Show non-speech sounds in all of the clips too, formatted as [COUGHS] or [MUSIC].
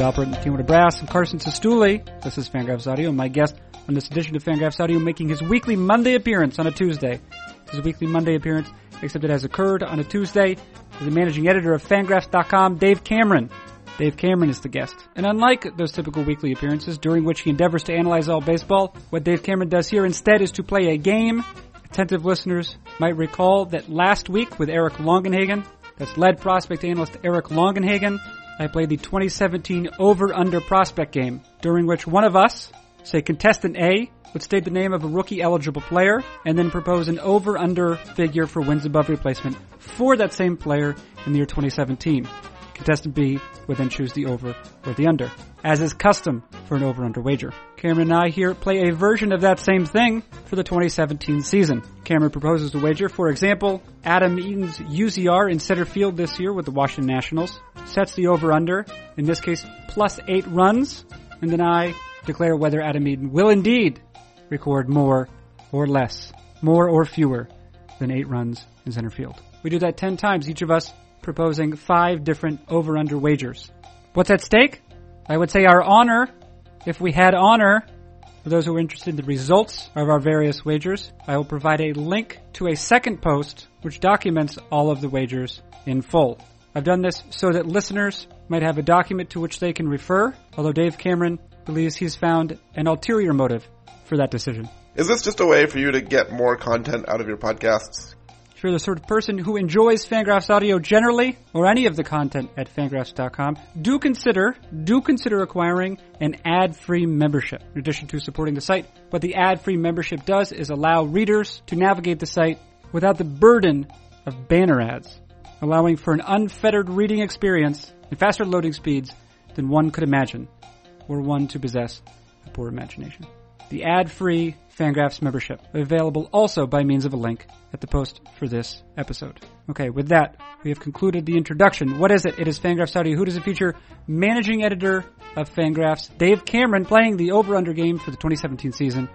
Albert and Team Brass and Carson Cistulli, this is Fangraphs Audio, and my guest on this edition of Fangraphs Audio making his weekly Monday appearance on a Tuesday. His weekly Monday appearance, except it has occurred on a Tuesday, is the managing editor of Fangraphs.com, Dave Cameron. Dave Cameron is the guest. And unlike those typical weekly appearances during which he endeavors to analyze all baseball, what Dave Cameron does here instead is to play a game. Attentive listeners might recall that last week with Eric Longenhagen, that's lead prospect analyst Eric Longenhagen, I played the 2017 over-under prospect game, during which one of us, say contestant A, would state the name of a rookie eligible player and then propose an over-under figure for wins above replacement for that same player in the year 2017. Contestant B would then choose the over or the under, as is custom for an over-under wager. Cameron and I here play a version of that same thing for the 2017 season. Cameron proposes a wager, for example, Adam Eaton's UZR in center field this year with the Washington Nationals, sets the over-under, in this case plus eight runs, and then I declare whether Adam Eaton will indeed record more or less, more or fewer than eight runs in center field. We do that 10 times, each of us proposing five different over-under wagers. What's at stake? I would say our honor, if we had honor, for those who are interested in the results of our various wagers, I will provide a link to a second post which documents all of the wagers in full. I've done this so that listeners might have a document to which they can refer, although Dave Cameron believes he's found an ulterior motive for that decision. Is this just a way for you to get more content out of your podcasts? If you're the sort of person who enjoys Fangraphs audio generally, or any of the content at fangraphs.com, do consider, do consider acquiring an ad-free membership. In addition to supporting the site, what the ad-free membership does is allow readers to navigate the site without the burden of banner ads, allowing for an unfettered reading experience and faster loading speeds than one could imagine, were one to possess a poor imagination the ad-free Fangraphs membership, available also by means of a link at the post for this episode. Okay, with that, we have concluded the introduction. What is it? It is Fangraphs Audio. Who does it feature? Managing editor of Fangraphs, Dave Cameron, playing the over-under game for the 2017 season.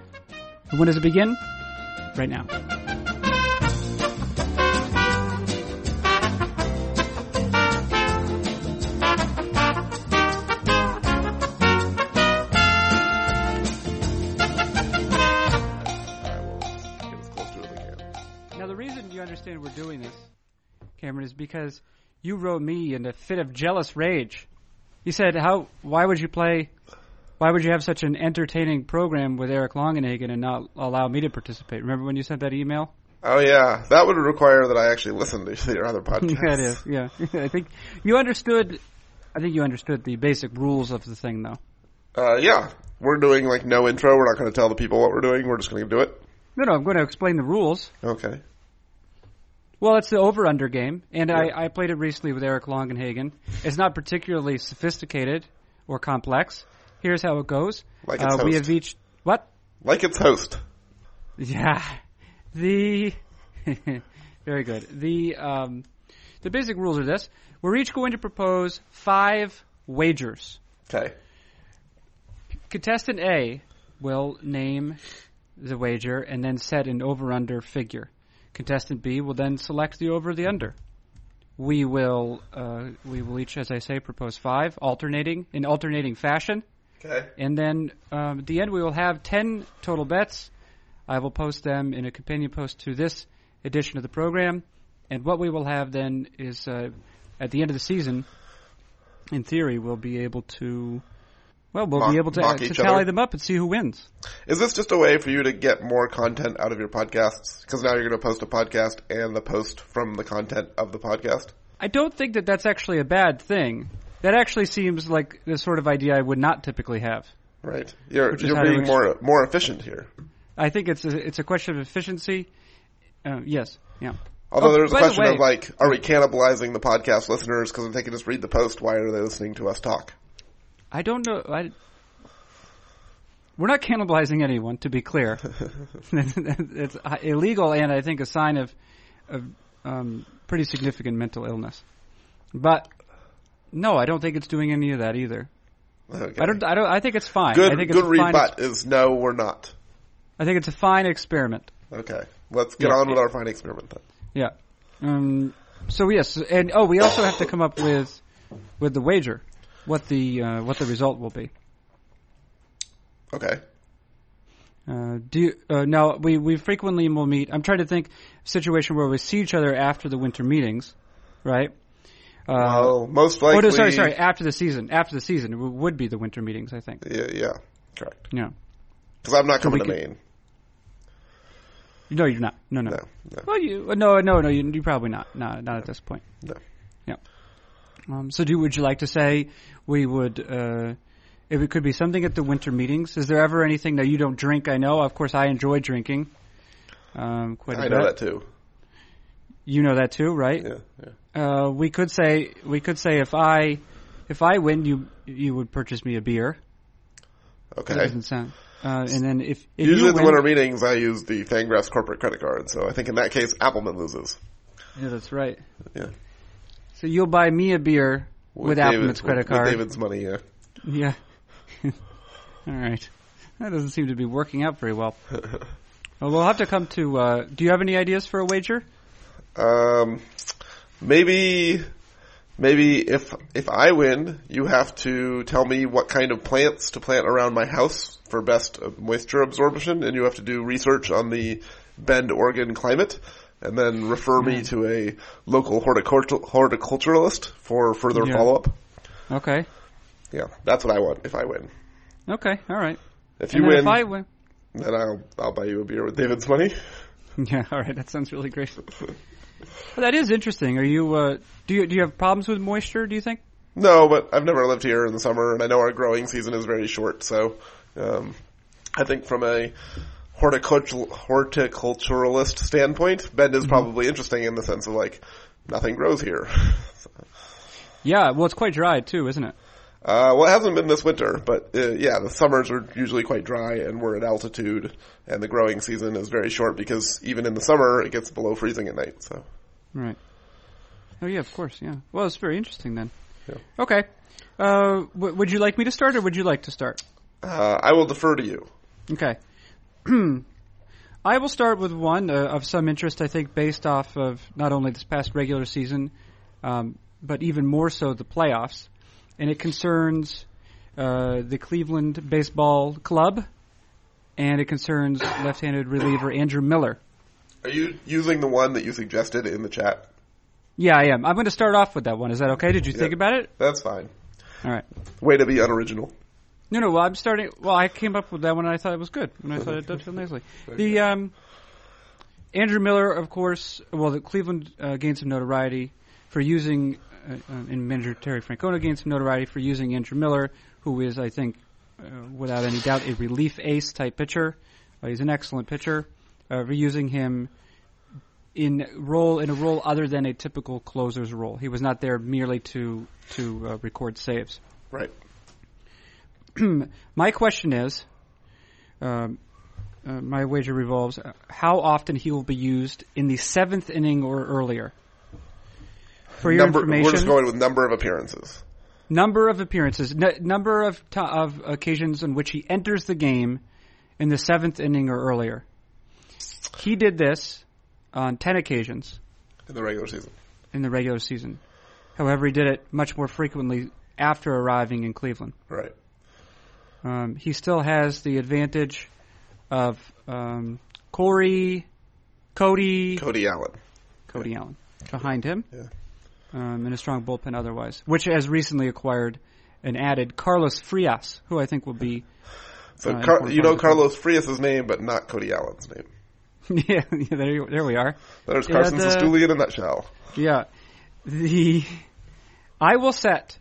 And when does it begin? Right now. Understand we're doing this, Cameron, is because you wrote me in a fit of jealous rage. You said, "How? Why would you play? Why would you have such an entertaining program with Eric Longenhagen and not allow me to participate?" Remember when you sent that email? Oh yeah, that would require that I actually listen to [LAUGHS] your other podcasts. [LAUGHS] yeah, it is. Yeah, [LAUGHS] I think you understood. I think you understood the basic rules of the thing, though. Uh, yeah, we're doing like no intro. We're not going to tell the people what we're doing. We're just going to do it. No, no, I'm going to explain the rules. Okay. Well, it's the over-under game, and yeah. I, I played it recently with Eric Longenhagen. It's not particularly sophisticated or complex. Here's how it goes. Like its uh, host. We have each what? Like its host. Yeah. [LAUGHS] The [LAUGHS] very good. The um, the basic rules are this: we're each going to propose five wagers. Okay. Contestant A will name the wager and then set an over/under figure. Contestant B will then select the over the under. We will uh, we will each, as I say, propose five, alternating in alternating fashion. Okay. And then um, at the end, we will have ten total bets. I will post them in a companion post to this edition of the program. And what we will have then is uh, at the end of the season, in theory, we'll be able to well, we'll mock, be able to, uh, to tally other. them up and see who wins. Is this just a way for you to get more content out of your podcasts? Because now you're going to post a podcast and the post from the content of the podcast? I don't think that that's actually a bad thing. That actually seems like the sort of idea I would not typically have. Right. You're, you're being more more efficient here. I think it's a, it's a question of efficiency. Uh, yes. Yeah. Although oh, there's a question the way, of like, are we cannibalizing the podcast listeners because if they can just read the post, why are they listening to us talk? I don't know. I, we're not cannibalizing anyone, to be clear. [LAUGHS] [LAUGHS] it's illegal and I think a sign of, of um, pretty significant mental illness. But no, I don't think it's doing any of that either. Okay. I don't. I don't. I think it's fine. Good. I think good rebut ex- is no, we're not. I think it's a fine experiment. Okay, let's get yeah. on with our fine experiment then. Yeah. Um, so yes, and oh, we also have to come up with with the wager. What the uh, what the result will be. Okay. Uh, do you, uh, now we we frequently will meet. I'm trying to think situation where we see each other after the winter meetings, right? Uh, well, most likely. oh, sorry, sorry. After the season, after the season, it w- would be the winter meetings. I think. Yeah, yeah correct. Yeah. Because I'm not So coming to could- Maine. No, you're not. No, no. No, no. Well, you uh, no, no, no. You, you probably not. Not not at this point. No. Yeah. Um, so, do would you like to say we would? Uh, if it could be something at the winter meetings. Is there ever anything that you don't drink? I know. Of course, I enjoy drinking. Um, quite a I bit. I know that too. You know that too, right? Yeah, yeah. Uh, we could say we could say if I if I win, you you would purchase me a beer. That Okay. doesn't sound. Uh, and then if, if Usually you at the win, winter meetings, I use the Fangraphs corporate credit card. So I think in that case, Appelman loses. yeah, that's right. Yeah. So you'll buy me a beer with, David- Appelman's credit card. With David's money, yeah. Yeah. [LAUGHS] All right. That doesn't seem to be working out very well. [LAUGHS] Well, we'll have to come to. Uh, do you have any ideas for a wager? Um, maybe, maybe if if I win, you have to tell me what kind of plants to plant around my house for best moisture absorption, and you have to do research on the Bend, Oregon climate, and then refer me Hmm. to a local horticultur- horticulturalist for further Yeah. follow up. Okay. Yeah, that's what I want if I win. Okay. All right. If you win, if I win. then I'll I'll buy you a beer with David's money. [LAUGHS] Yeah. All right. That sounds really great. Well, that is interesting. Are you? Uh, do you do you have problems with moisture? Do you think? No, but I've never lived here in the summer, and I know our growing season is very short. So, um, I think from a horticultural horticulturalist standpoint, Bend is probably interesting in the sense of like nothing grows here. [LAUGHS] Yeah. Well, it's quite dry too, isn't it? Uh, well, it hasn't been this winter, but uh, yeah, the summers are usually quite dry, and we're at altitude, and the growing season is very short because even in the summer it gets below freezing at night. So, Right. Oh yeah, of course. Yeah. Well, it's very interesting then. Yeah. Okay. Uh, w- would you like me to start, or would you like to start? uh, I will defer to you. Okay. [CLEARS THROAT] I will start with one uh, of some interest, I think, based off of not only this past regular season, um, but even more so the playoffs. And it concerns uh, the Cleveland Baseball Club, and it concerns left-handed reliever Andrew Miller. Are you using the one that you suggested in the chat? Yeah, I am. I'm going to start off with that one. Is that okay? Did you think about it? That's fine. All right. Way to be unoriginal. No, no. Well, I'm starting. Well, I came up with that one. and I thought it was good, and I thought it dovetailed nicely. The um, Andrew Miller, of course. Well, the Cleveland uh, gained some notoriety for using, uh, uh, and manager Terry Francona gained some notoriety for using Andrew Miller, who is, I think, uh, without any doubt, a relief ace type pitcher. Uh, he's an excellent pitcher. Uh, for using him in role in a role other than a typical closer's role. He was not there merely to to uh, record saves. Right. [CLEARS THROAT] my question is, um, uh, my wager revolves uh, how often he will be used in the seventh inning or earlier. For your number, information, we're just going with number of appearances. number of appearances, n- number of to- of occasions in which he enters the game in the seventh inning or earlier. He did this on ten occasions in the regular season. in the regular season. However, he did it much more frequently after arriving in Cleveland. Right. Um, he still has the advantage of um, Corey, Cody, Cody Allen. Cody Allen behind him, Yeah. um, and a strong bullpen otherwise, which has recently acquired and added Carlos Frias, who I think will be. So Uh, Car- you know Carlos Frias' name, but not Cody Allen's name. [LAUGHS] yeah, yeah, there, you- there we are. There's Yeah, Carson the- Cistulli in a nutshell. Yeah, the I will set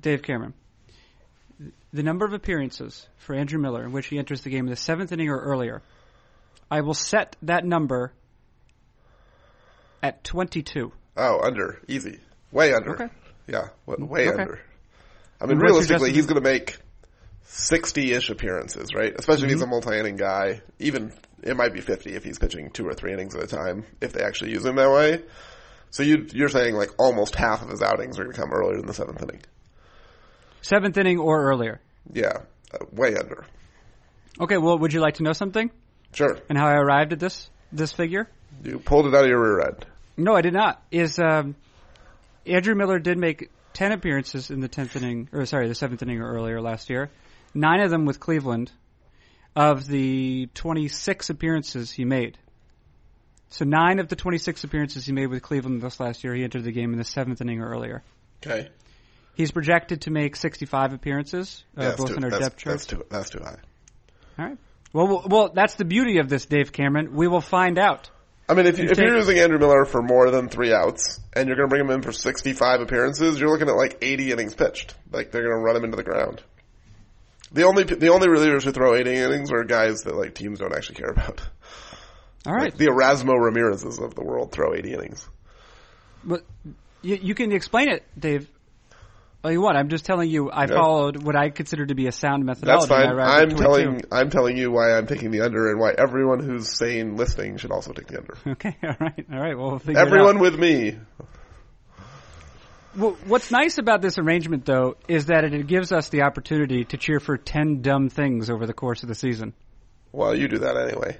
Dave Cameron the number of appearances for Andrew Miller in which he enters the game in the seventh inning or earlier. I will set that number at twenty-two. Oh, under. Easy. Way under. Okay. Yeah, way Okay. under. I mean, And what's your realistically, he's going to make 60-ish appearances, right? Especially if he's Mm-hmm. a multi-inning guy. Even, it might be 50 if he's pitching two or three innings at a time, if they actually use him that way. So you, you're saying like almost half of his outings are going to come earlier in the seventh inning. Seventh inning or earlier. Yeah, uh, way under. Okay, well, would you like to know something Sure. and how I arrived at this this figure? You pulled it out of your rear end. No, I did not. Is um, Andrew Miller did make ten appearances in the tenth inning, or sorry, the seventh inning or earlier last year. Nine of them with Cleveland. Of the twenty-six appearances he made, so nine of the twenty-six appearances he made with Cleveland this last year, he entered the game in the seventh inning or earlier. Okay. He's projected to make sixty-five appearances, uh, both too, in our depth chart. that's too that's too high. All right. Well, well, well, that's the beauty of this, Dave Cameron. We will find out. I mean, if, you, You if you're using Andrew Miller for more than three outs, and you're going to bring him in for 65 appearances, you're looking at like 80 innings pitched. Like they're going to run him into the ground. The only the only relievers who throw 80 innings are guys that like teams don't actually care about. All right. Like the Erasmo Ramirez's of the world throw 80 innings. But you, you can explain it, Dave. Well, you what? I'm just telling you. I followed what I consider to be a sound methodology. That's fine. I'm at 22. telling I'm telling you why I'm taking the under and why everyone who's sane listening should also take the under. [LAUGHS] Okay. [LAUGHS] All right. All right. Well, we'll figure it Everyone with me. Well, what's nice about this arrangement, though, is that it gives us the opportunity to cheer for ten dumb things over the course of the season. Well, you do that anyway.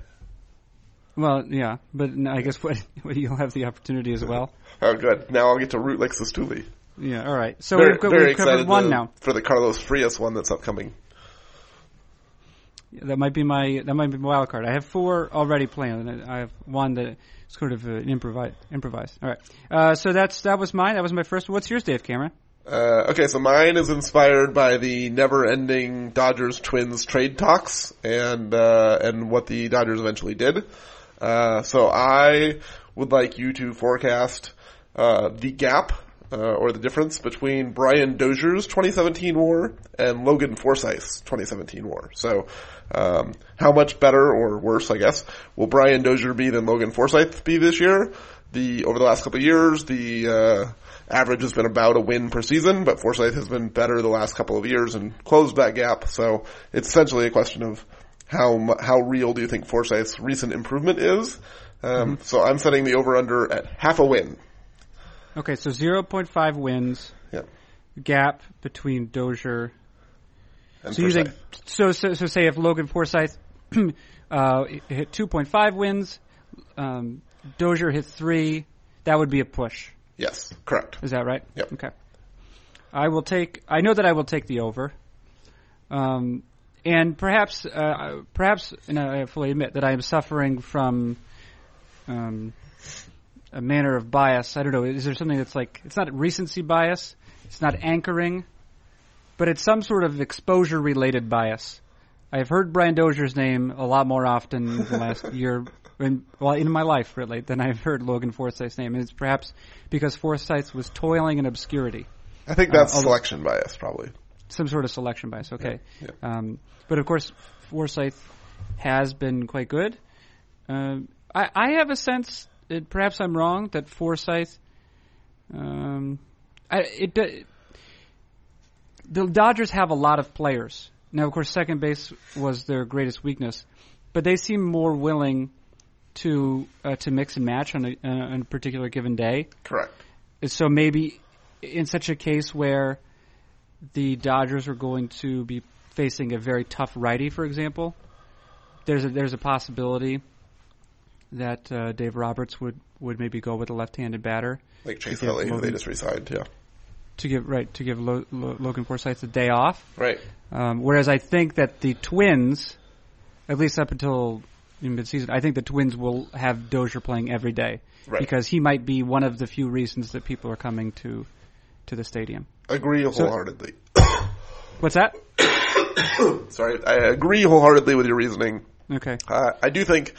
Well, yeah, but I guess what, [LAUGHS] what you'll have the opportunity as well. Oh, good. Now I'll get to root like Cistulli. Yeah. All right. So very, we've, got, we've covered excited one to- now. for the Carlos Frias one that's upcoming. That might be my that might be my wild card. I have four already planned, and I have one that is sort of an improvise improvised. All right. Uh, so that's that was mine. That was my first. What's yours, Dave Cameron? Uh, okay, so mine is inspired by the never-ending Dodgers Twins trade talks and uh, and what the Dodgers eventually did. Uh, so I would like you to forecast uh, the gap uh, or the difference between Brian Dozier's 2017 WAR and Logan Forsythe's 2017 WAR. So um, how much better or worse, I guess, will Brian Dozier be than Logan Forsythe be this year? The over the last couple of years, the uh, average has been about a win per season, but Forsythe has been better the last couple of years and closed that gap. So it's essentially a question of how how real do you think Forsythe's recent improvement is? Um, So I'm setting the over under at half a win. Okay, so zero point five wins Yeah. gap between Dozier. And So you think so? So, so say if Logan Forsythe [CLEARS THROAT] uh, hit two point five wins, um, Dozier hit three, that would be a push. Yes, correct. Is that right? Yep. Okay. I will take. I know that I will take the over. Um, and perhaps, uh, perhaps, and I fully admit that I am suffering from um, a manner of bias. I don't know. Is there something that's like it's not recency bias? It's not anchoring, but it's some sort of exposure-related bias. I've heard Brian Dozier's name a lot more often in the last [LAUGHS] year, in, well, in my life really, than I've heard Logan Forsythe's name. And it's perhaps because Forsythe was toiling in obscurity, I think that's although- selection bias, probably. some sort of selection bias. Okay, Yeah, Um, but of course, Forsythe has been quite good. Um, I, I have a sense, that perhaps I'm wrong, that Forsythe, um, I, it, do- the Dodgers have a lot of players. Now, of course, second base was their greatest weakness, but they seem more willing to uh, to mix and match on a, uh, on a particular given day. Correct. So maybe in such a case where the Dodgers are going to be facing a very tough righty, for example, there's a there's a possibility that uh, Dave Roberts would, would maybe go with a left-handed batter Like Chase Utley, who they just resigned, yeah. to give right to give Lo, Lo, Logan Forsythe a day off. Right. Um, whereas I think that the Twins, at least up until midseason, I think the Twins will have Dozier playing every day Right. because he might be one of the few reasons that people are coming to to the stadium. Agree wholeheartedly. [COUGHS] What's that? [COUGHS] Sorry, I agree wholeheartedly with your reasoning. Okay. Uh, I do think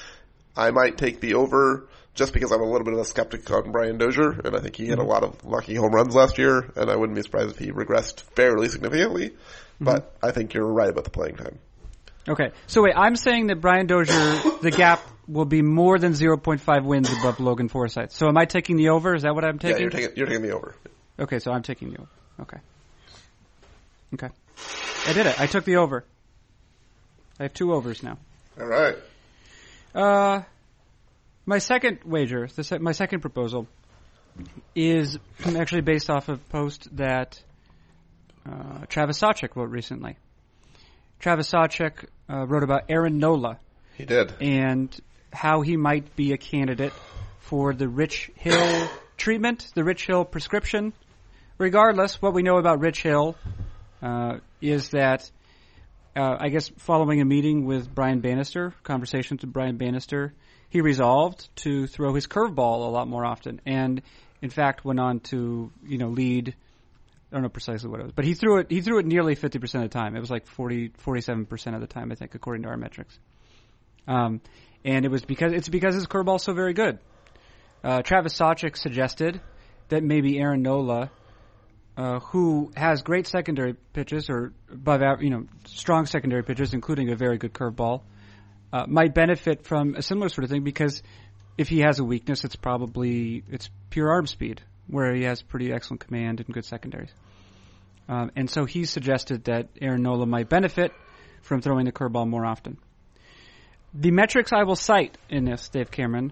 I might take the over just because I'm a little bit of a skeptic on Brian Dozier, and I think he had a mm-hmm. lot of lucky home runs last year, and I wouldn't be surprised if he regressed fairly significantly. Mm-hmm. But I think you're right about the playing time. Okay. So wait, I'm saying that Brian Dozier, the gap will be more than 0.5 wins above Logan Forsythe. So am I taking the over? Is that what I'm Yeah, taking? you're taking you're taking the over. Okay, so I'm taking the over. Okay. Okay. I did it. I took the over. I have two overs now. All right. Uh, my second wager, the se- my second proposal, is actually based off of a post that uh, Travis Sawchik wrote recently. Travis Sawchik uh, wrote about Aaron Nola He did. and how he might be a candidate for the Rich Hill treatment, the Rich Hill prescription, regardless, what we know about Rich Hill uh, is that uh, I guess following a meeting with Brian Bannister, conversations with Brian Bannister, he resolved to throw his curveball a lot more often, and in fact went on to you know lead. I don't know precisely what it was, but he threw it. He threw it nearly fifty percent of the time. It was like 47 percent of the time, I think, according to our metrics. Um, and it was because it's because his curveball's so very good. Uh, Travis Sawchik suggested that maybe Aaron Nola uh, who has great secondary pitches or above you know, strong secondary pitches, including a very good curveball, uh, might benefit from a similar sort of thing because if he has a weakness, it's probably it's pure arm speed, where he has pretty excellent command and good secondaries. Um, and so he suggested that Aaron Nola might benefit from throwing the curveball more often. The metrics I will cite in this, Dave Cameron,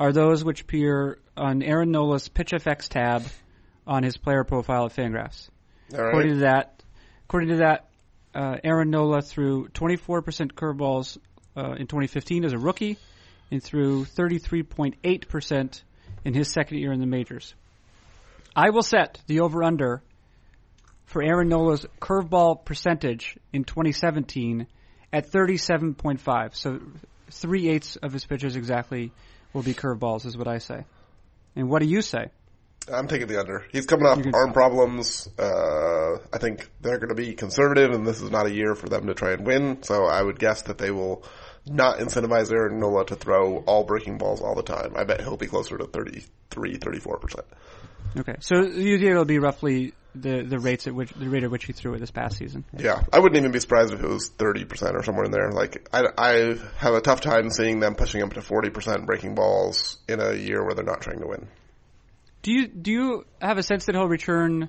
are those which appear on Aaron Nola's PitchFX tab on his player profile at Fangraphs. According to that, according to that, uh, Aaron Nola threw 24% curveballs uh, in 2015 as a rookie, and threw 33.8% in his second year in the majors. I will set the over/under for Aaron Nola's curveball percentage in 2017 at 37.5. So three eighths of his pitches exactly will be curveballs, is what I say. And what do you say? I'm taking the under. He's coming off arm problems. Uh, I think they're going to be conservative, and this is not a year for them to try and win. So I would guess that they will not incentivize Aaron Nola to throw all breaking balls all the time. I bet he'll be closer to 33, 34 percent. Okay, so you think it'll be roughly the the rates at which the rate at which he threw it this past season. Yeah, I wouldn't even be surprised if it was thirty percent or somewhere in there. Like I, I have a tough time seeing them pushing up to forty percent breaking balls in a year where they're not trying to win. Do you do you have a sense that he'll return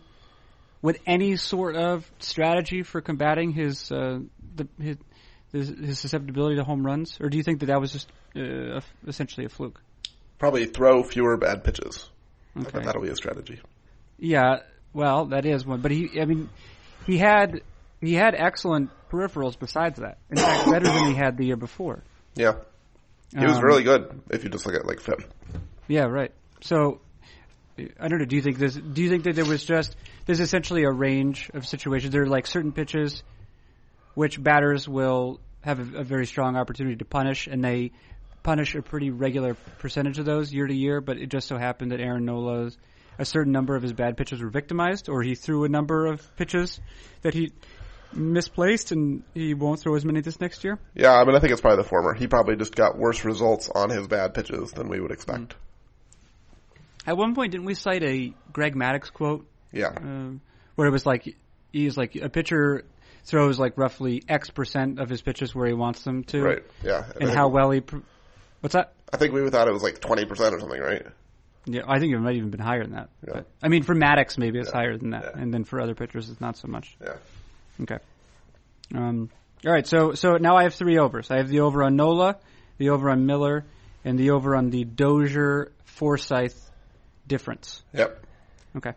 with any sort of strategy for combating his uh, the his, his, susceptibility to home runs, or do you think that that was just uh, essentially a fluke? Probably throw fewer bad pitches. Okay. that'll be a strategy. Yeah, well, that is one. But he, I mean, he had he had excellent peripherals besides that. In fact, [COUGHS] better than he had the year before. Yeah, he was um, really good if you just look at like FIP. Yeah, right. So I don't know. Do you think this? Do you think that there was just there's essentially a range of situations? There are like certain pitches which batters will have a, a, very strong opportunity to punish, and they punish a pretty regular percentage of those year to year. But it just so happened that Aaron Nola's a certain number of his bad pitches were victimized, or he threw a number of pitches that he misplaced, and he won't throw as many this next year. Yeah, I mean, I think it's probably the former. He probably just got worse results on his bad pitches than we would expect. Mm. At one point, didn't we cite a Greg Maddux quote? Yeah. Uh, where it was like he's like a pitcher throws like roughly X percent of his pitches where he wants them to. Right. Yeah. And, and how well he. Pr- What's that? I think we thought it was like twenty percent or something, right? Yeah, I think it might even been higher than that. Yeah. But, I mean, for Maddux, maybe it's yeah. higher than that, yeah. and then for other pitchers, it's not so much. Yeah. Okay. Um, all right, so so now I have three overs. I have the over on Nola, the over on Miller, and the over on the Dozier Forsythe difference. Yep. Okay.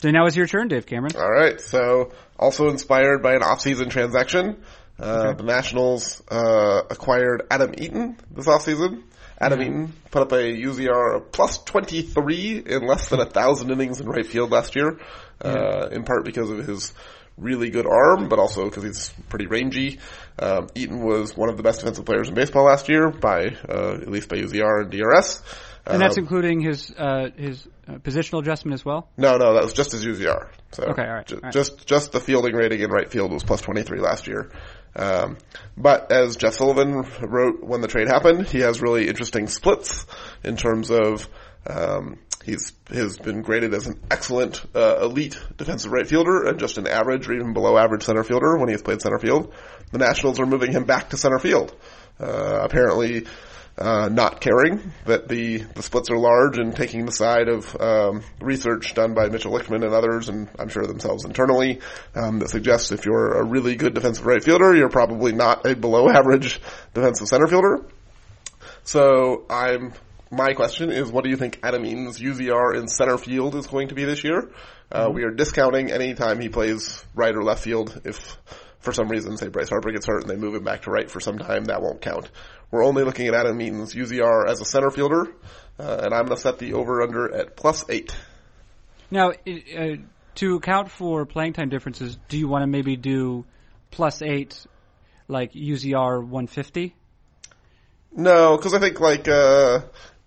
So now it's your turn, Dave Cameron. All right. So also inspired by an off-season transaction, uh, okay. the Nationals uh, acquired Adam Eaton this offseason. Adam yeah. Eaton put up a UZR of plus 23 in less than a thousand innings in right field last year, uh, in part because of his really good arm, but also because he's pretty rangy. Um, Eaton was one of the best defensive players in baseball last year by, uh, at least by UZR and DRS. And that's um, including his uh, his uh, positional adjustment as well. No, no, that was just his UZR. So okay, all right, ju- all right. Just just the fielding rating in right field was plus twenty three last year. Um, but as Jeff Sullivan wrote when the trade happened, he has really interesting splits in terms of um, he's has been graded as an excellent uh, elite defensive right fielder and just an average or even below average center fielder when he has played center field. The Nationals are moving him back to center field. Uh, apparently uh, not caring that the, the splits are large and taking the side of um, research done by Mitchell Lichtman and others, and I'm sure themselves internally, um, that suggests if you're a really good defensive right fielder, you're probably not a below average defensive center fielder. So I'm my question is, what do you think Adam Eaton's UZR in center field is going to be this year? Uh, mm-hmm. We are discounting any time he plays right or left field. If for some reason, say Bryce Harper gets hurt and they move him back to right for some time, that won't count. We're only looking at Adam Eaton's UZR as a center fielder, uh, and I'm going to set the over-under at plus eight. Now, uh, to account for playing time differences, do you want to maybe do plus eight, like UZR 150? No, because I think like uh,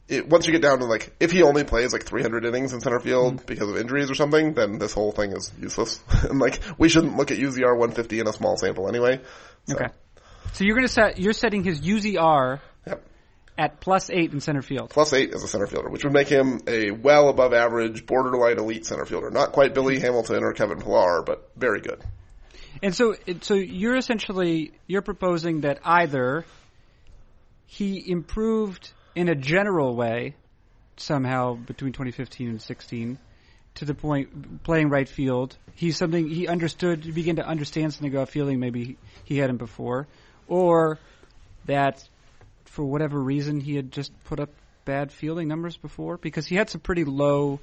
it, once you get down to like if he only plays like 300 innings in center field Mm-hmm. because of injuries or something, then this whole thing is useless. [LAUGHS] and like we shouldn't look at UZR 150 in a small sample anyway. So, Okay. So you're going to set you're setting his UZR Yep. at plus eight in center field. Plus eight as a center fielder, which would make him a well above average, borderline elite center fielder. Not quite Billy Hamilton or Kevin Pillar, but very good. And so, so you're essentially you're proposing that either he improved in a general way somehow between 2015 and 16 to the point playing right field. He's something he understood. He began to understand something about fielding maybe he hadn't before, or that for whatever reason he had just put up bad fielding numbers before because he had some pretty low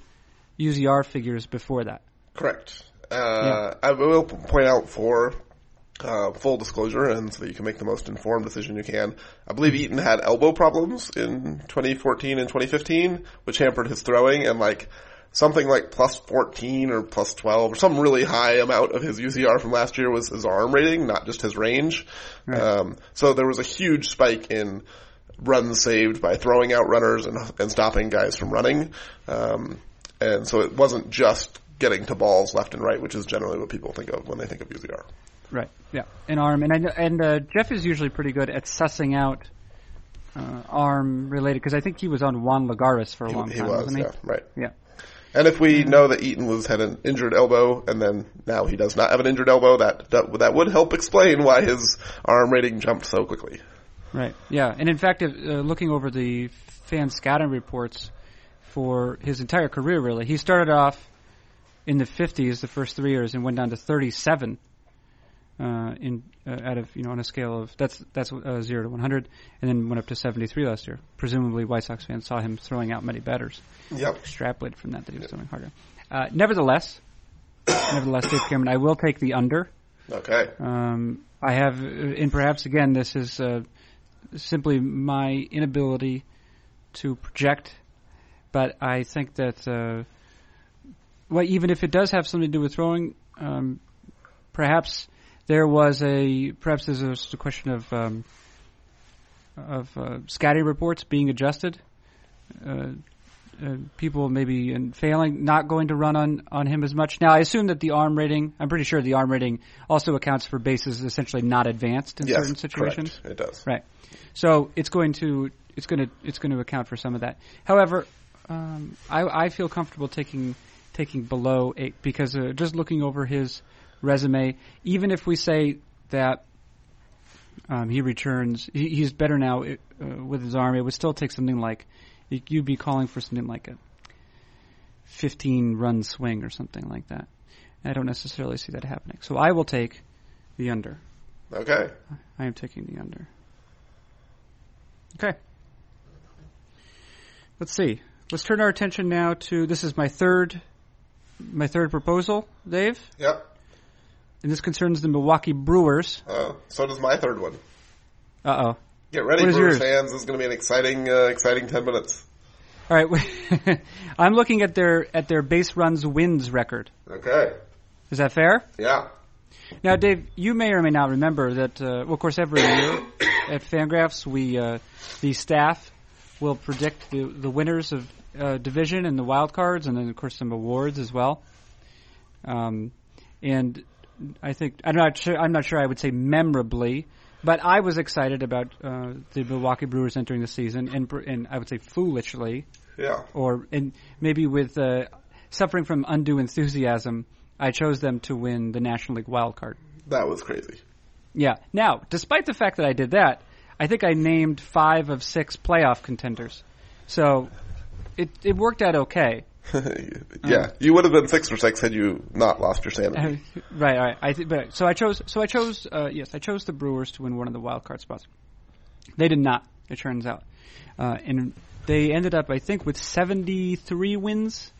UZR figures before that. Correct. Uh, I will point out for uh, full disclosure, and so that you can make the most informed decision you can. I believe Eaton had elbow problems in 2014 and 2015, which hampered his throwing, and like something like plus 14 or plus 12 or some really high amount of his UZR from last year was his arm rating, not just his range. Um, so there was a huge spike in runs saved by throwing out runners and, and stopping guys from running. Um, and so it wasn't just getting to balls left and right, which is generally what people think of when they think of UZR. Right. Yeah. An arm, and I and uh, Jeff is usually pretty good at sussing out uh, arm related because I think he was on Juan Lagares for a He, long he time, was, wasn't he? yeah, right. Yeah. And if we know that Eaton was had an injured elbow, and then now he does not have an injured elbow, that that, that would help explain why his arm rating jumped so quickly. Right. Yeah. And in fact, if, uh, looking over the fan scouting reports for his entire career, really, he started off in the 50s the first three years and went down to 37 uh, in uh, out of you know on a scale of that's that's uh, zero to 100, and then went up to 73 last year. Presumably, White Sox fans saw him throwing out many batters. Yep. extrapolated from that that he was throwing harder. Uh, nevertheless, [COUGHS] nevertheless, Dave Cameron, I will take the under. Okay. Um, I have, and perhaps again, this is uh, simply my inability to project, but I think that, uh, well, even if it does have something to do with throwing, um, perhaps there was a, perhaps there's a, a question of um, of uh, scouting reports being adjusted. Uh, uh, people maybe in failing, not going to run on, on him as much. Now, I assume that the arm rating, I'm pretty sure the arm rating also accounts for bases essentially not advanced in Yes, certain situations. correct. It does. Right. So it's going to it's going to it's going to account for some of that. However, um, I, I feel comfortable taking taking below eight because uh, just looking over his resume, even if we say that um, he returns, he, he's better now uh, with his arm. It would still take something like you'd be calling for something like a 15 run swing or something like that. I don't necessarily see that happening. So I will take the under. Okay. I am taking the under. Okay. Let's see. Let's turn our attention now to this is my third my third proposal, Dave. Yep. And this concerns the Milwaukee Brewers. Uh, so does my third one. Uh oh. Get ready, What Brewers fans. This is going to be an exciting, uh, exciting ten minutes. All right. [LAUGHS] I'm looking at their at their base runs wins record. Okay. Is that fair? Yeah. Now, Dave, you may or may not remember that. Uh, well, of course, every year [COUGHS] at Fangraphs, we uh, the staff will predict the the winners of uh, division and the wild cards, and then of course some awards as well. Um, and I think I'm not sure. I'm not sure. I would say memorably, but I was excited about uh, the Milwaukee Brewers entering the season, and and I would say foolishly, Yeah. or and maybe with uh, suffering from undue enthusiasm, I chose them to win the National League wild card. That was crazy. Yeah. Now, despite the fact that I did that, I think I named five of six playoff contenders. So it it worked out okay. [LAUGHS] yeah. You would have been six or six had you not lost your sanity. right. Right. I th- but so I chose. So I chose. Uh, yes, I chose the Brewers to win one of the wild card spots. They did not. It turns out, uh, and they ended up, I think, with seventy three wins.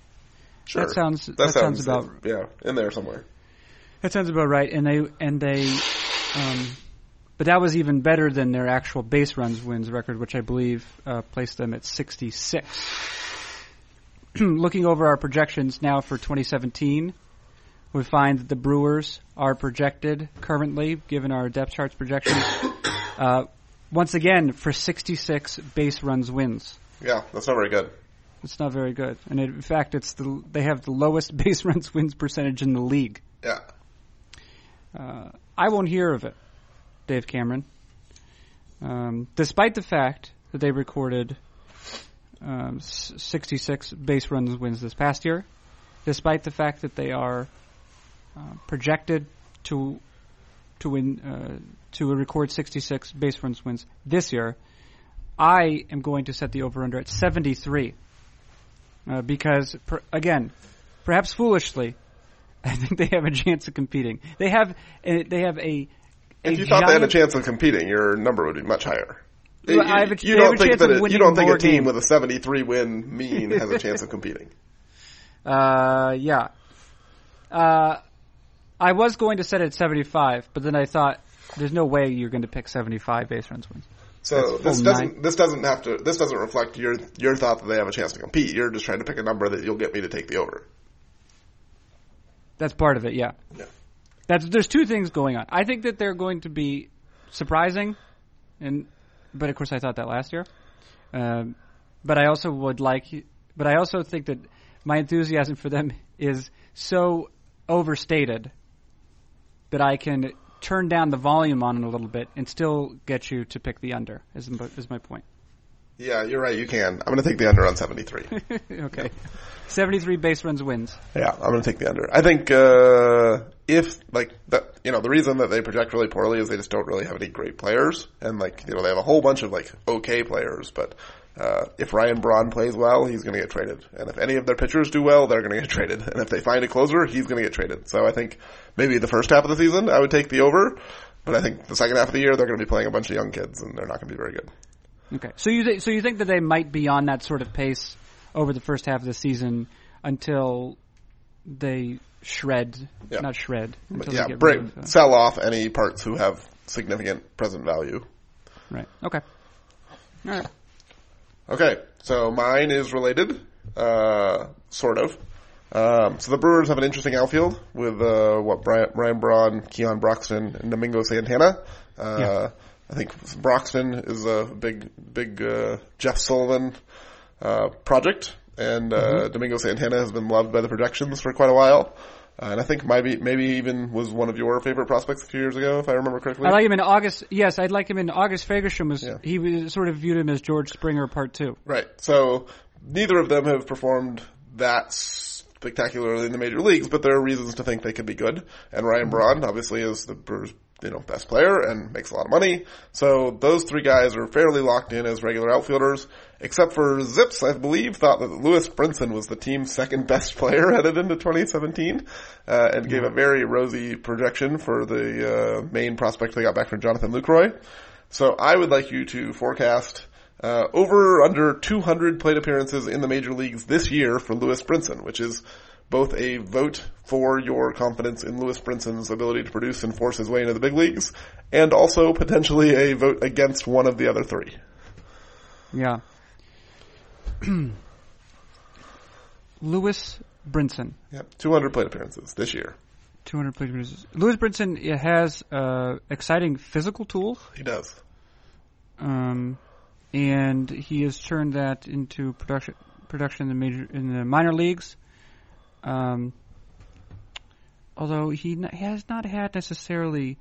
Sure. That sounds- that sounds about- yeah in there somewhere. That sounds about right. And they and they, um, but that was even better than their actual base runs wins record, which I believe uh, placed them at 66. [CLEARS THROAT] looking over our projections now for 2017, we find that the Brewers are projected currently, given our depth charts projections, [COUGHS] uh, once again for 66 base runs wins. Yeah, that's not very good. It's not very good, and it, in fact, it's the they have the lowest [LAUGHS] base runs wins percentage in the league. Yeah. Uh, I won't hear of it, Dave Cameron. Um, despite the fact that they recorded um, 66 base runs wins this past year, despite the fact that they are uh, projected to to win uh, to record 66 base runs wins this year, I am going to set the over under at 73 uh, because per, again, perhaps foolishly, [LAUGHS] I think they have a chance of competing. They have a, they have a. a If you thought they had a chance of competing, your number would be much higher. Well, I have a- you don't a think that it, you don't think a team games. with a 73 win mean has a chance of [LAUGHS] competing. Uh, yeah. Uh, I was going to set it at 75, but then I thought there's no way you're going to pick 75 base runs wins. So this doesn't nine. this doesn't have to this doesn't reflect your your thought that they have a chance to compete. You're just trying to pick a number that you'll get me to take the over. That's part of it, yeah. Yeah. That's there's two things going on. I think that they're going to be surprising, and but of course I thought that last year. Um, but I also would like, but I also think that my enthusiasm for them is so overstated that I can turn down the volume on it a little bit and still get you to pick the under. Is is my point? Yeah, you're right. You can. I'm going to take the under on 73. [LAUGHS] okay, seventy three base runs wins. Yeah, I'm going to take the under. I think uh, if like that, you know, the reason that they project really poorly is they just don't really have any great players, and like you know, they have a whole bunch of like okay players, but. Uh, if Ryan Braun plays well, he's going to get traded. And if any of their pitchers do well, they're going to get [LAUGHS] traded. And if they find a closer, he's going to get traded. So I think maybe the first half of the season, I would take the over. But I think the second half of the year, they're going to be playing a bunch of young kids, and they're not going to be very good. Okay, so you th- so you think that they might be on that sort of pace over the first half of the season until they shred, Yeah. not shred. But Until yeah, they get break, rid of, uh, sell off any parts who have significant present value. right. Okay. All right. Okay, so mine is related, uh, sort of. Um, so the Brewers have an interesting outfield with uh, what Brian, Ryan Braun, Keon Broxton, and Domingo Santana. Uh, Yeah. I think Broxton is a big, big uh, Jeff Sullivan uh, project, and uh, Domingo Santana has been loved by the projections for quite a while. Uh, and I think maybe maybe even was one of your favorite prospects a few years ago, if I remember correctly. I like him in August. Yes, I'd like him in August. Fagerstrom was Yeah. he was sort of viewed him as George Springer Part Two. Right. So neither of them have performed that spectacularly in the major leagues, but there are reasons to think they could be good. And Ryan Braun obviously is the Brewers, you know, best player and makes a lot of money. So those three guys are fairly locked in as regular outfielders, except for ZiPS, I believe, thought that Lewis Brinson was the team's second [LAUGHS] best player headed into 2017, uh, and gave a very rosy projection for the, uh, main prospect they got back from Jonathan Lucroy. So I would like you to forecast uh, over under 200 plate appearances in the major leagues this year for Lewis Brinson, which is both a vote for your confidence in Lewis Brinson's ability to produce and force his way into the big leagues, and also potentially a vote against one of the other three. Yeah. [CLEARS THROAT] Lewis Brinson, Yep, 200 plate appearances this year. 200 plate appearances. Lewis Brinson has uh, exciting physical tools. He does. um, and he has turned that into production production in the major in the minor leagues. Um, although he, n- he has not had necessarily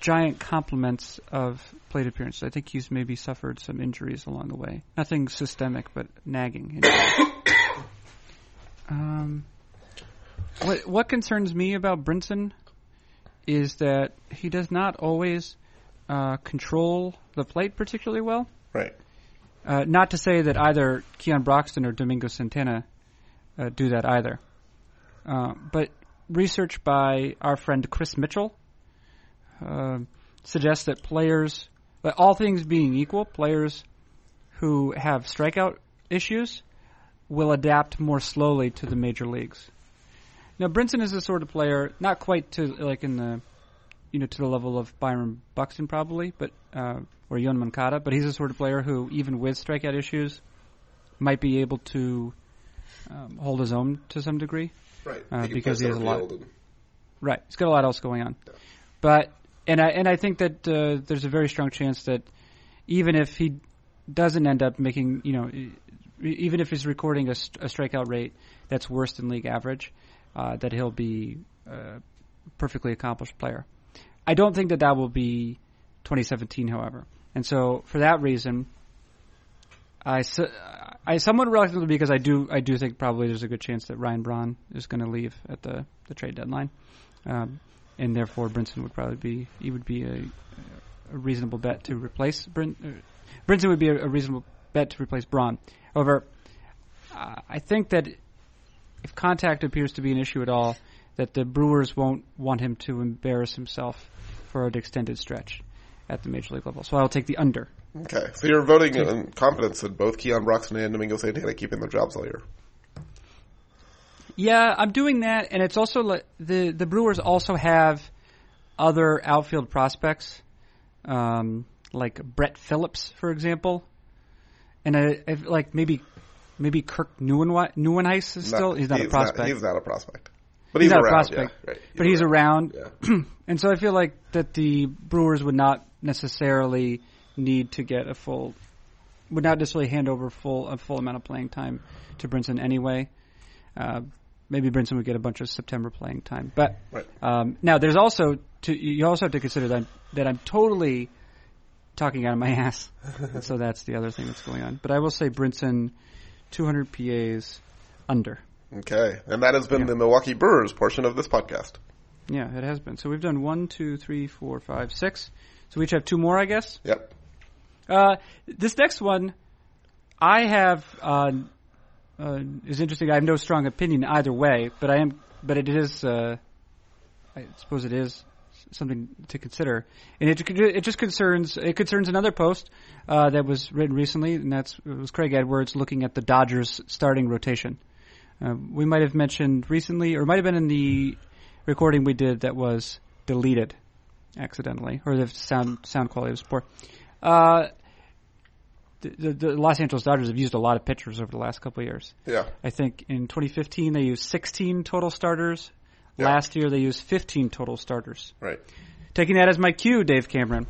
giant complements of plate appearances. I think he's maybe suffered some injuries along the way. Nothing systemic, but nagging. [COUGHS] um, what what concerns me about Brinson is that he does not always uh, control the plate particularly well. Right. Uh, not to say that either Keon Broxton or Domingo Santana uh, do that either. Uh, but research by our friend Chris Mitchell uh, suggests that players, that all things being equal, players who have strikeout issues will adapt more slowly to the major leagues. Now, Brinson is the sort of player, not quite to like in the, you know, to the level of Byron Buxton probably, but uh, or Yoan Moncada, but he's the sort of player who, even with strikeout issues, might be able to um, hold his own to some degree. Right. Uh, He because he has a lot- center field and- Right. He's got a lot else going on. But and I and I think that uh, there's a very strong chance that even if he doesn't end up making, you know, even if he's recording a, st- a strikeout rate that's worse than league average, uh, that he'll be a perfectly accomplished player. I don't think that that will be 2017, however. And so for that reason, I I somewhat reluctantly because I do I do think probably there's a good chance that Ryan Braun is going to leave at the the trade deadline, um, and therefore Brinson would probably be he would be a, a reasonable bet to replace Brin, uh, Brinson would be a, a reasonable bet to replace Braun. However, uh, I think that if contact appears to be an issue at all, that the Brewers won't want him to embarrass himself for an extended stretch at the major league level. So I'll take the under. Okay, so you're voting in confidence in both Keon Broxton and Domingo Santana keeping their jobs all year. Yeah, I'm doing that, and it's also like the the Brewers also have other outfield prospects, um, like Brett Phillips, for example, and I, I like maybe maybe Kirk Neuenwe- Nieuwenhuis is still he's not a prospect, he's not a prospect. But He's he's, not a around, prospect, yeah, right. but he's around, Yeah. [CLEARS THROAT] and so I feel like that the Brewers would not necessarily need to get a full, would not necessarily hand over full a full amount of playing time to Brinson anyway. Uh, maybe Brinson would get a bunch of September playing time, but Right. um, now there's also to you also have to consider that that I'm totally talking out of my [LAUGHS] ass, so that's the other thing that's going on. But I will say Brinson, 200 PAs under. Okay, and that has been Yeah. the Milwaukee Brewers portion of this podcast. Yeah, it has been. So we've done one, two, three, four, five, six. So we each have two more, I guess. Yep. Uh, this next one, I have uh, uh, is interesting. I have no strong opinion either way, but I am, but it is. Uh, I suppose it is something to consider, and it it just concerns it concerns another post uh, that was written recently, and that's was Craig Edwards looking at the Dodgers starting rotation. We might have mentioned recently, or might have been in the recording we did that was deleted accidentally, or the sound sound quality was poor. Uh, the, the, Los Angeles Dodgers have used a lot of pitchers over the last couple of years. Yeah. I think in 2015 they used 16 total starters. Yeah. Last year they used 15 total starters. Right. Taking that as my cue, Dave Cameron,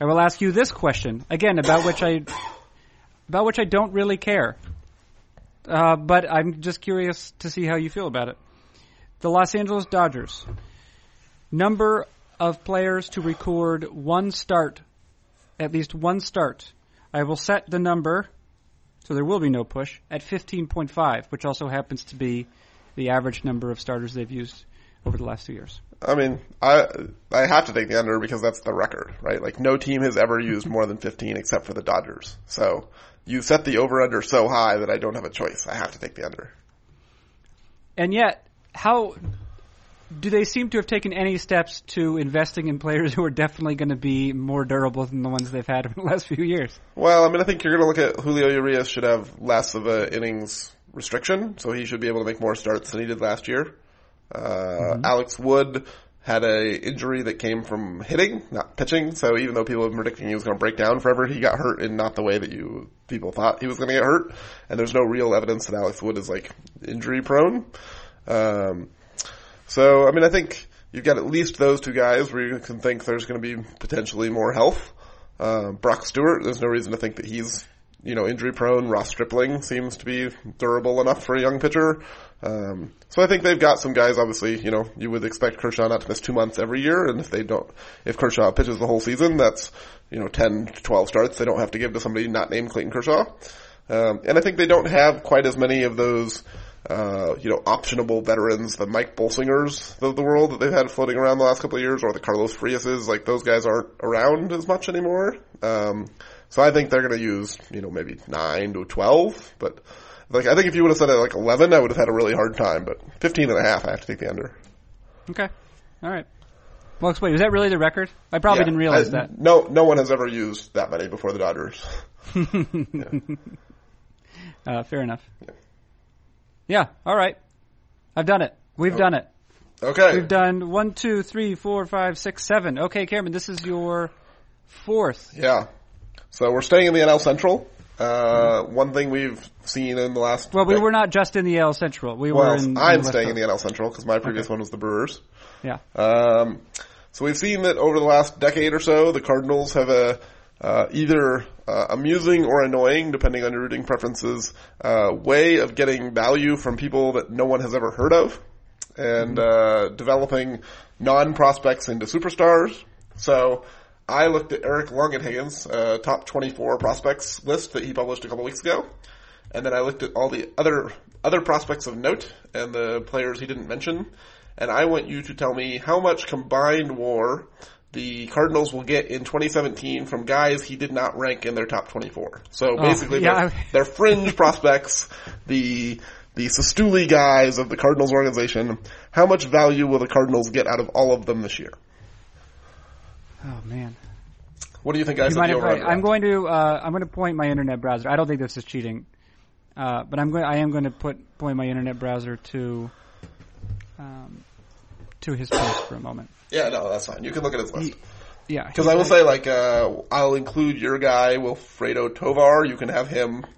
I will ask you this question again about which I about which I don't really care, uh, but I'm just curious to see how you feel about it. The Los Angeles Dodgers number of players to record one start, at least one start. I will set the number, so there will be no push, at 15.5, which also happens to be the average number of starters they've used over the last two years. I mean, I I have to take the under because that's the record, right? Like no team has ever used more than 15 except for the Dodgers. So you set the over under so high that I don't have a choice. I have to take the under. And yet, how do they seem to have taken any steps to investing in players [LAUGHS] who are definitely going to be more durable than the ones they've had in the last few years? Well, I mean, I think you're going to look at Julio Urias should have less of a innings restriction, so he should be able to make more starts than he did last year. Uh, Alex Wood had a injury that came from hitting, not pitching. So even though people have been predicting he was going to break down forever, he got hurt in not the way that you people thought he was going to get hurt. And there's no real evidence that Alex Wood is like injury prone. Um, so I mean, I think you've got at least those two guys where you can think there's going to be potentially more health. Uh, Brock Stewart, there's no reason to think that he's you know, injury prone. Ross Stripling seems to be durable enough for a young pitcher. Um, so I think they've got some guys, obviously, you know, you would expect Kershaw not to miss two months every year. And if they don't, if Kershaw pitches the whole season, that's, you know, 10 to 12 starts they don't have to give to somebody not named Clayton Kershaw. Um, and I think they don't have quite as many of those, uh, you know, optionable veterans, the Mike Bolsingers of the world that they've had floating around the last couple of years, or the Carlos Friases, like those guys aren't around as much anymore. Um, so I think they're going to use, you know, maybe 9 to 12, but like, I think if you would have said it like 11, I would have had a really hard time, but 15 and a half, I have to take the under. Okay. All right. Well, explain. Is that really the record? I probably Yeah. didn't realize I- that. No, no one has ever used that many before the Dodgers. [LAUGHS] Uh, fair enough. Yeah. All right. I've done it. We've done it. Okay. We've done one, two, three, four, five, six, seven. Okay, Cameron, this is your fourth. Yeah. So we're staying in the NL Central. Uh, one thing we've seen in the last Well, we dec- were not just in the NL Central. We well, were in. I'm West staying in the NL Central because my previous one was the Brewers. Yeah. Um, so we've seen that over the last decade or so, the Cardinals have a uh, either uh, amusing or annoying, depending on your rooting preferences, uh, way of getting value from people that no one has ever heard of, and uh, developing non-prospects into superstars. So I looked at Eric Longenhagen's uh, top 24 prospects list that he published a couple weeks ago, and then I looked at all the other other prospects of note and the players he didn't mention, and I want you to tell me how much combined WAR the Cardinals will get in 2017 from guys he did not rank in their top 24. So basically, yeah, they're, they're fringe prospects, the the Cistulli guys of the Cardinals organization. How much value will the Cardinals get out of all of them this year? Oh man. What do you think, guys? You I, I'm going to uh, I'm going to point my internet browser. I don't think this is cheating, uh, but I'm going I am going to put point my internet browser to um, to his post for a moment. Yeah, no, that's fine. You can look at his list. Yeah, Because I will say, like, uh, I'll include your guy, Wilfredo Tovar. You can have him. Uh,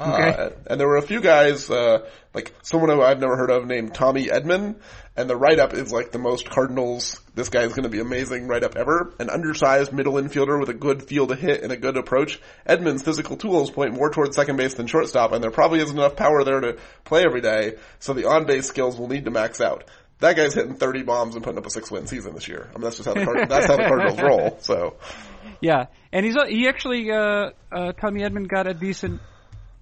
Okay. And there were a few guys, uh, like someone who I've never heard of named Tommy Edman, and the write-up is like the most Cardinals, this guy is going to be amazing write-up ever. An undersized middle infielder with a good feel to hit and a good approach. Edman's physical tools point more towards second base than shortstop, and there probably isn't enough power there to play every day, so the on-base skills will need to max out. That guy's hitting 30 bombs and putting up a six-win season this year. I mean, that's just how the, Card- that's how the Cardinals [LAUGHS] roll, so. yeah, and he's he actually uh, uh, Tommy Edmond got a decent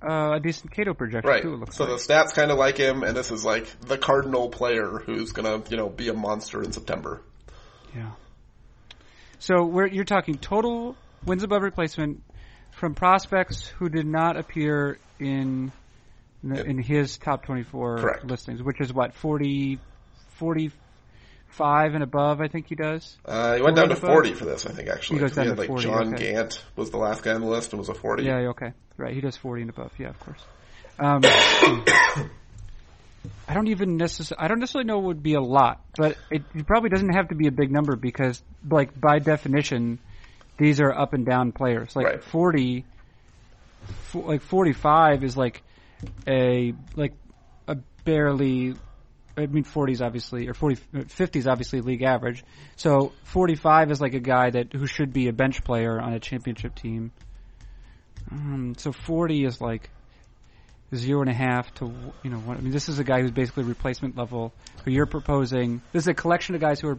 uh, a decent KATOH projection Right. too. It looks So like. the stats kind of like him, and this is like the Cardinal player who's gonna, you know, be a monster in September. Yeah. So we're, you're talking total wins above replacement from prospects who did not appear in in, in his top 24 Correct. listings, which is what 40, 45 and above. I think he does. Uh, he went down to Above? 40 for this, I think, actually. He goes down had, to like 40, John okay. Gant was the last guy on the list and was a 40. Yeah. Okay. Right. He does 40 and above. Yeah. Of course. Um, [COUGHS] I don't even necessarily. I don't necessarily know would be a lot, but it, it probably doesn't have to be a big number because, like by definition, these are up and down players. Like Right. forty, like forty-five is like a like a barely. I mean, 40 is obviously, or 40, 50 is obviously league average. So 45 is like a guy that who should be a bench player on a championship team. Um, so 40 is like zero and a half to you know. One, I mean, this is a guy who's basically replacement level. Who you're proposing? This is a collection of guys who are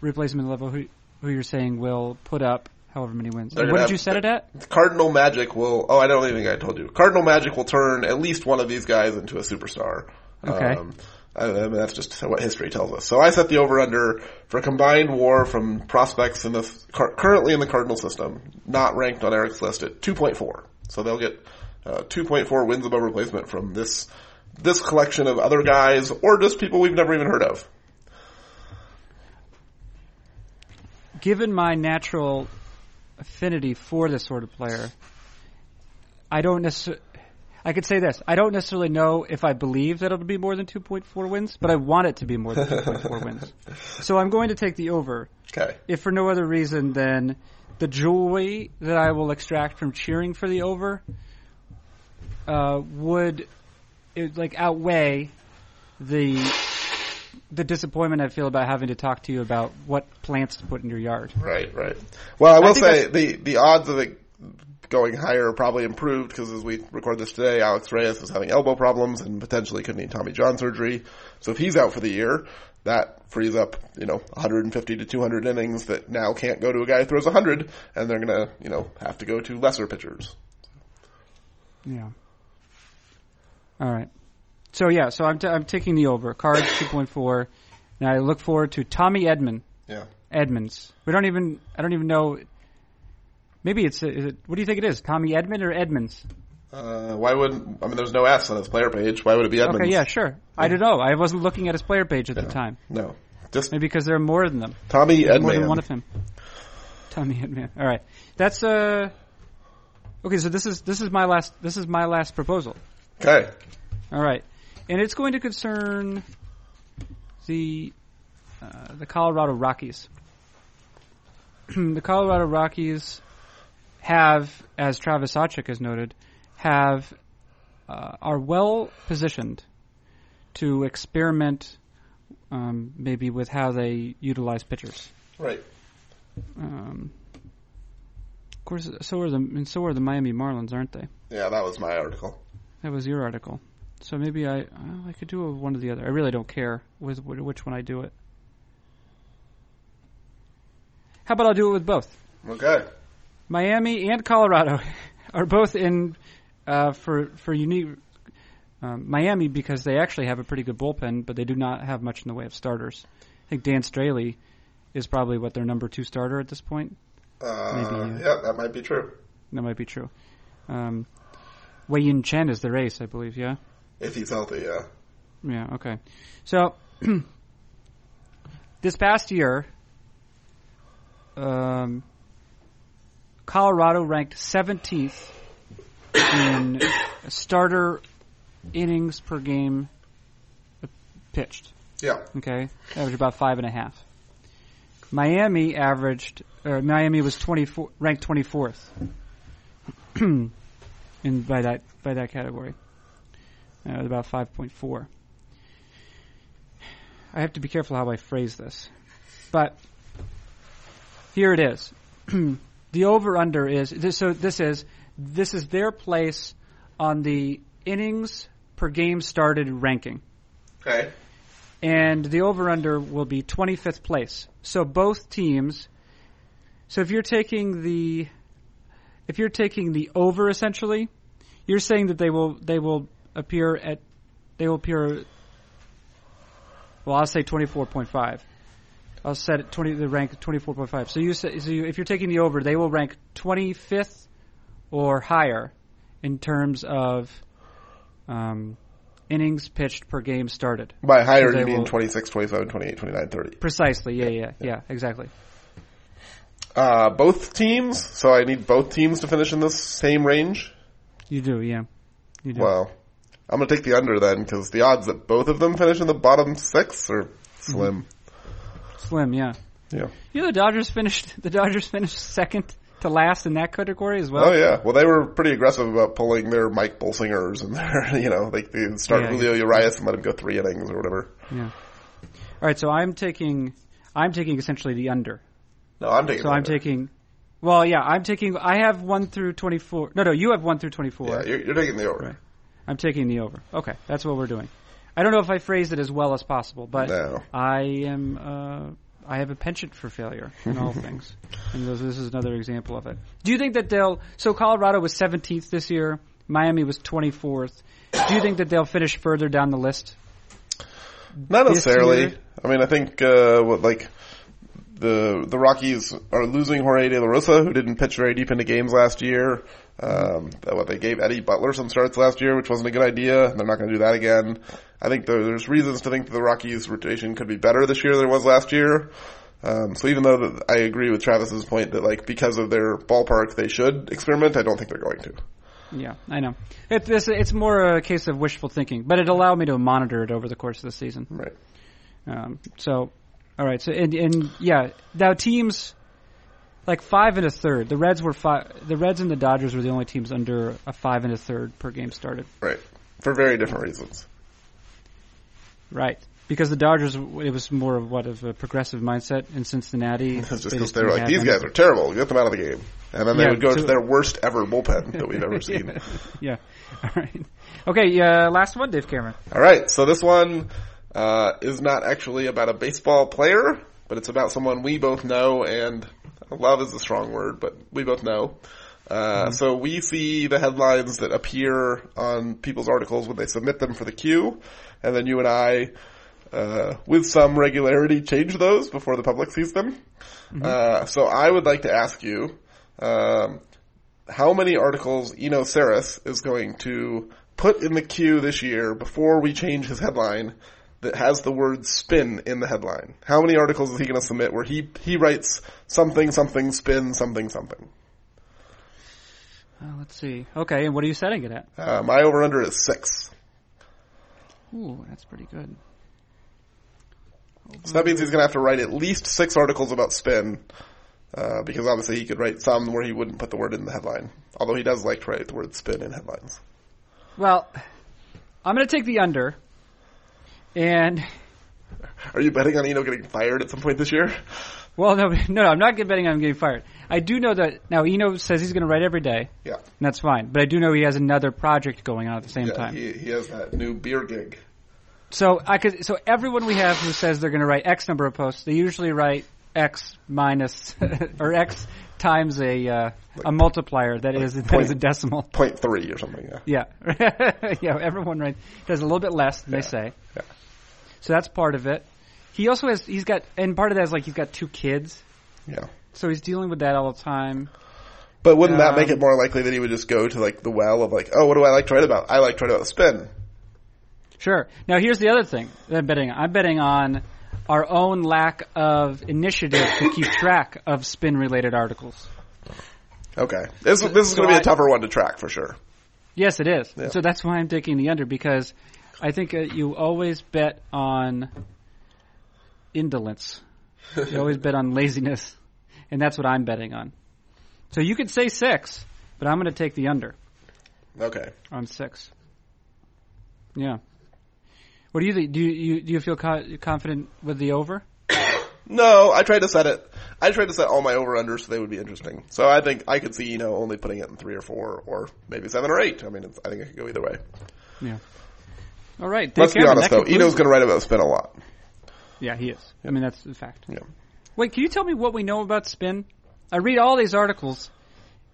replacement level. Who who you're saying will put up however many wins. What did you set it at? Cardinal Magic will, oh, I don't even think I told you. Cardinal Magic will turn at least one of these guys into a superstar. Okay. Um, I, mean, that's just what history tells us. So I set the over-under for combined WAR from prospects in the, currently in the Cardinal system, not ranked on Eric's list at 2.4. So they'll get, uh, 2.4 wins above replacement from this, this collection of other guys, or just people we've never even heard of. Given my natural affinity for this sort of player, I don't necessarily. I could say this. I don't necessarily know if I believe that it'll be more than 2.4 wins, but I want it to be more than 2.4 [LAUGHS] wins. So I'm going to take the over. Okay. if for no other reason than the joy that I will extract from cheering for the over uh, would it, like outweigh the the disappointment I feel about having to talk to you about what plants to put in your yard. Right, right. Well, I will think say the the odds of it going higher probably improved because as we record this today, Alex Reyes is having elbow problems and potentially could need Tommy John surgery. So if he's out for the year, that frees up you know 150 to 200 innings that now can't go to a guy who throws 100, and they're gonna you know have to go to lesser pitchers. Yeah. All right. So yeah, so I'm t- I'm taking the over. Cards 2.4, and I look forward to Tommy Edmond. Yeah. Edmonds. We don't even. I don't even know. Maybe it's. Is it, what do you think it is? Tommy Edmond or Edmonds? Uh, why wouldn't I mean? There's no S on his player page. Why would it be Edmonds? Okay, yeah, sure. I don't know. I wasn't looking at his player page at the time. No, just Maybe because there are more than them. Tommy More than one of him. Tommy Edmond. All right. That's uh. Okay, so this is this is my last this is my last proposal. Okay. All right, and it's going to concern the uh, the Colorado Rockies. [CLEARS THROAT] the Colorado Rockies have, as Travis Sawchik has noted, have uh, are well positioned to experiment um, maybe with how they utilize pitchers. Right. Um, of course, so are the and so are the Miami Marlins, aren't they? Yeah, that was my article. That was your article. So maybe I uh, I could do one or the other. I really don't care with which one I do it. How about I'll do it with both? Okay. Miami and Colorado [LAUGHS] are both in uh, for for unique. Um, Miami because they actually have a pretty good bullpen, but they do not have much in the way of starters. I think Dan Straily is probably what their number two starter at this point. Uh, Maybe, yeah, that might be true. That might be true. Um, Wei Yin Chen is their ace, I believe. Yeah. If he's healthy, yeah. Yeah. Okay. So [CLEARS THROAT] this past year, um, Colorado ranked 17th in starter innings per game pitched. Yeah. Okay, averaged about five and a half. Miami averaged, or Miami was 24, ranked 24th [CLEARS THROAT] in by that by that category, uh, about 5.4. I have to be careful how I phrase this, but here it is. [CLEARS THROAT] the over under is this, so this is this is their place on the innings per game started ranking. Okay. And the over under will be 25th place. So both teams so if you're taking the if you're taking the over essentially, you're saying that they will they will appear at they will appear well, I'll say 24.5. I'll set it 20 the rank 24.5. So you say so you, if you're taking the over, they will rank 25th or higher in terms of um, innings pitched per game started. By higher, They you mean will- 26, 27, 28, 29, 30. Precisely. Yeah, yeah, yeah, exactly. Uh, both teams, so I need both teams to finish in this same range. You do, yeah. You do. Well, I'm gonna take the under then, because the odds that both of them finish in the bottom six are slim. Slim, yeah. Yeah. You know the Dodgers finished the Dodgers finished second to last in that category as well. Oh yeah. Well, they were pretty aggressive about pulling their Mike Bolsingers and their, [LAUGHS] you know, like they start Yeah. Julio Urias and let him go three innings or whatever. Yeah. All right, so I'm taking I'm taking essentially the under. No, I'm taking. So I'm under. taking well, yeah, I'm taking I have 1 through 24. No, no, you have 1 through 24. Yeah, you're, you're taking the over. Right. I'm taking the over. Okay, that's what we're doing. I don't know if I phrased it as well as possible, but No. I am uh, I have a penchant for failure in all [LAUGHS] things, and this, this is another example of it. Do you think that they'll? So Colorado was 17th this year. Miami was 24th. Do you think that they'll finish further down the list? Not necessarily. I mean, I think uh, what like the the Rockies are losing Jorge De La Rosa, who didn't pitch very deep into games last year. Um, what they gave Eddie Butler some starts last year, which wasn't a good idea. They're not going to do that again. I think there, there's reasons to think that the Rockies' rotation could be better this year than it was last year. Um, so even though that I agree with Travis's point that like because of their ballpark they should experiment, I don't think they're going to. Yeah, I know. It, this, it's more a case of wishful thinking, but it allowed me to monitor it over the course of the season. Right. Um, so, all right. So, and, and yeah, now teams like five and a third. The Reds were five. The Reds and the Dodgers were the only teams under a five and a third per game started. Right. For very different reasons. Right. Because the Dodgers, it was more of what of a progressive mindset in Cincinnati. [LAUGHS] Just they because they were like, these guys are terrible. Get them out of the game. And then they Yeah, would go so- to their worst ever bullpen that we've ever [LAUGHS] seen. [LAUGHS] yeah. All right. Okay. Uh, last one, Dave Cameron. All right, so this one uh, is not actually about a baseball player, but it's about someone we both know, and love is a strong word, but we both know. Uh, So we see the headlines that appear on people's articles when they submit them for the queue, and then you and I, uh, with some regularity, change those before the public sees them. Uh, so I would like to ask you, um, how many articles Eno Sarris is going to put in the queue this year before we change his headline that has the word spin in the headline? How many articles is he going to submit where he, he writes something, something, spin, something, something? Uh, let's see. Okay, and what are you setting it at? Uh, my over under is six. Ooh, that's pretty good. So that means he's going to have to write at least six articles about spin Uh, because obviously he could write some where he wouldn't put the word in the headline. Although he does like to write the word spin in headlines. Well, I'm going to take the under. And Are you betting on Eno getting fired at some point this year? well, no, [LAUGHS] no, I'm not betting on him getting fired. I do know that now Eno says he's going to write every day, Yeah. and that's fine. But I do know he has another project going on at the same Yeah, time. he, he has that new beer gig. So I could. So everyone we have who says they're going to write X number of posts, they usually write X minus [LAUGHS] or X times a uh, a multiplier that is that is a decimal. Point three or something, yeah. Yeah, [LAUGHS] yeah. Everyone right does a little bit less than they say. Yeah. So that's part of it. He also has. He's got, and part of that is like he's got two kids, Yeah. so he's dealing with that all the time. But wouldn't that make Um, it more likely that he would just go to like the well of like, oh, what do I like to write about? I like to write about the spin. Sure. Now here's the other thing that I'm betting. I'm betting on our own lack of initiative to keep track of spin related articles. Okay. This, this is so going to be I- a tougher one to track for sure. Yes, it is. Yeah. So that's why I'm taking the under because I think uh, you always bet on indolence. You always bet on laziness, and that's what I'm betting on. So you could say six, but I'm going to take the under Okay. on six. Yeah. What do you think? Do you, you do you feel co- confident with the over? [COUGHS] No, I tried to set it. I tried to set all my over unders so they would be interesting. So I think I could see, you know, only putting it in three or four or maybe seven or eight. I mean, it's, I think it could go either way. Yeah. All right. Let's be honest though. Eno's going to write about spin a lot. Yeah, he is. I mean, that's the fact. Yeah. Wait, can you tell me what we know about spin? I read all these articles.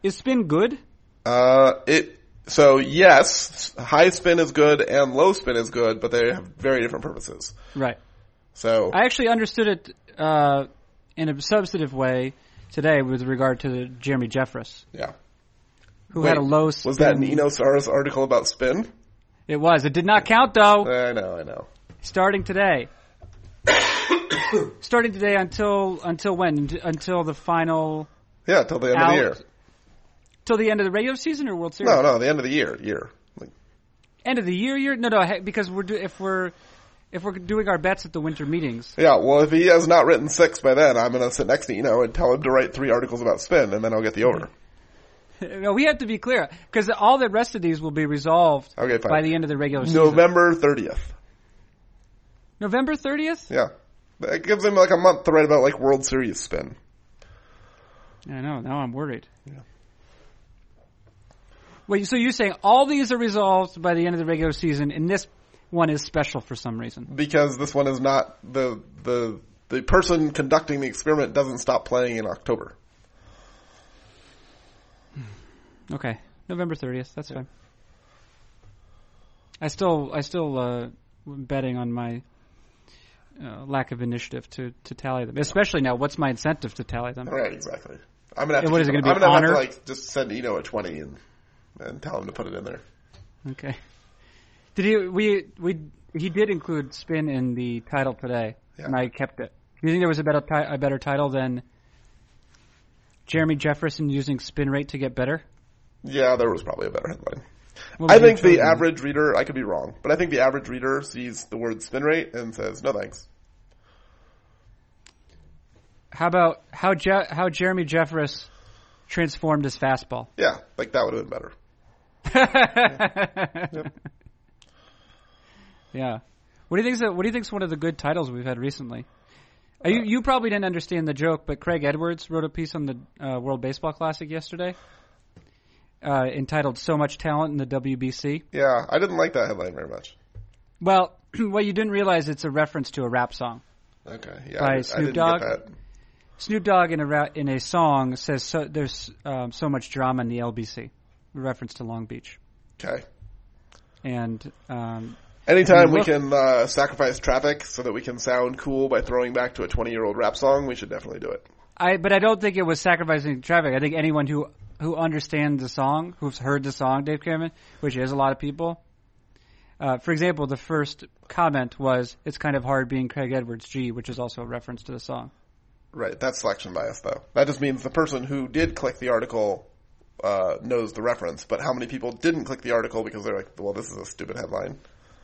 Is spin good? Uh, it, so yes, high spin is good and low spin is good, but they have very different purposes. Right. So, I actually understood it uh, in a substantive way today with regard to Jeremy Jeffress, yeah. who Wait, had a low spin. Was that an Eno article about spin? It was. It did not count though. I know, I know. Starting today. [COUGHS] Starting today until until when? Until the final Yeah, until the end out. of the year. Till the end of the regular season or World Series? No, no, the end of the year, year. Like, End of the year. Year? No, no. Because we're do- if we're if we're doing our bets at the winter meetings. yeah, well, if he has not written six by then, I'm going to sit next to Eno and tell him to write three articles about spin, and then I'll get the over. [LAUGHS] No, we have to be clear because all the rest of these will be resolved Okay, fine. by the end of the regular season. November 30th. November thirtieth. Yeah. It gives him like a month to write about like World Series spin. I know. Now I'm worried. Yeah. Wait, so you're saying all these are resolved by the end of the regular season, and this one is special for some reason? Because this one is not the, the, the person conducting the experiment doesn't stop playing in October. Okay, November thirtieth. That's fine. I still, I still uh, betting on my uh, lack of initiative to to tally them. Especially now, what's my incentive to tally them? Right, exactly. I'm gonna have Yeah, to, what is it gonna be, I'm gonna have honor? to like just send Eno a 20 and, and tell him to put it in there. Okay. Did he? We we he did include spin in the title today, Yeah. and I kept it. Do you think there was a better a better title than Jeremy Jefferson using spin rate to get better? Yeah, there was probably a better headline. I think the average reader, I could be wrong, but I think the average reader sees the word spin rate and says, no thanks. How about how Je- how Jeremy Jeffress transformed his fastball? Yeah, like that would have been better. [LAUGHS] Yeah. What do you think's what do you think's one of the good titles we've had recently? Uh, you you probably didn't understand the joke, but Craig Edwards wrote a piece on the uh, World Baseball Classic yesterday, uh, entitled "So Much Talent in the WBC." Yeah, I didn't like that headline very much. Well, [CLEARS THROAT] what you didn't realize it's a reference to a rap song. Okay, yeah, By I, Snoop didn't Dogg? get that. Snoop Dogg in a ra- in a song says so, there's um, so much drama in the LBC, reference to Long Beach, Okay. and um, Anytime we Look- can uh, sacrifice traffic so that we can sound cool by throwing back to a 20 year old rap song, we should definitely do it. I but I don't think it was sacrificing traffic. I think anyone who who understands the song, who's heard the song, Dave Cameron, which is a lot of people. Uh, for example, the first comment was, "It's kind of hard being Craig Edwards G," which is also a reference to the song. Right, that's selection bias though. That just means the person who did click the article uh, knows the reference, but how many people didn't click the article because they're like, well, this is a stupid headline.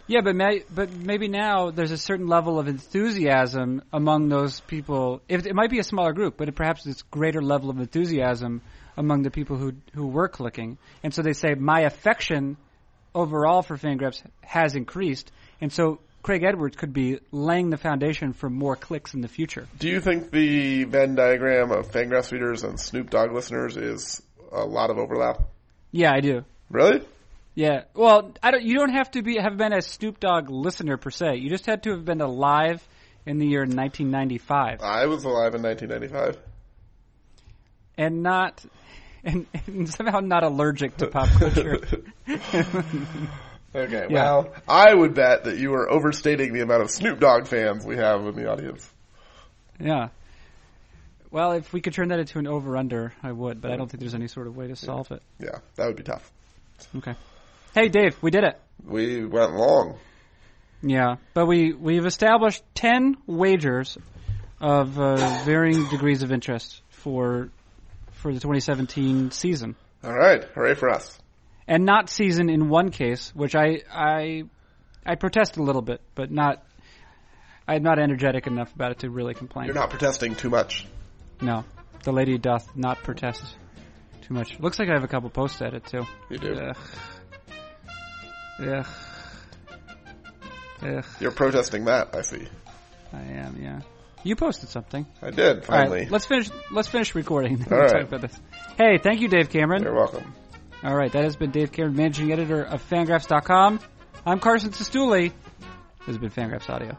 Yeah, but may, but maybe now there's a certain level of enthusiasm among those people. It, it might be a smaller group, but it, perhaps it's greater level of enthusiasm among the people who who were clicking, and so they say my affection overall for Fangraphs has increased, and so Craig Edwards could be laying the foundation for more clicks in the future. Do you think the Venn diagram of Fangraphs readers and Snoop Dogg listeners is a lot of overlap? Yeah, I do. Really? Yeah. Well, I don't. You don't have to be have been a Snoop Dogg listener per se. You just had to have been alive in the year 1995 I was alive in 1995. and not and, and somehow not allergic to pop culture. [LAUGHS] Okay, Yeah. well, I would bet that you are overstating the amount of Snoop Dogg fans we have in the audience. yeah. Well, if we could turn that into an over/under, I would, but I don't think there's any sort of way to solve it. Yeah, that would be tough. Okay. Hey, Dave, we did it. We went long. Yeah, but we we've established ten wagers of uh, varying [COUGHS] degrees of interest for for the 2017 season, All right, hooray for us. and not season in one case, which I I I protest a little bit, but not. I'm not energetic enough about it to really complain. You're not protesting too much. No, the lady doth not protest too much. Looks like I have a couple posts at it too. You do. Ugh. Ugh. Ugh. You're protesting that, I see. I am. Yeah. You posted something. I did, finally. right, let's finish. Let's finish recording. All right. talk about this. Hey, thank you, Dave Cameron. You're welcome. All right, that has been Dave Cameron, managing editor of Fangraphs.com. I'm Carson Cistulli. This has been Fangraphs Audio.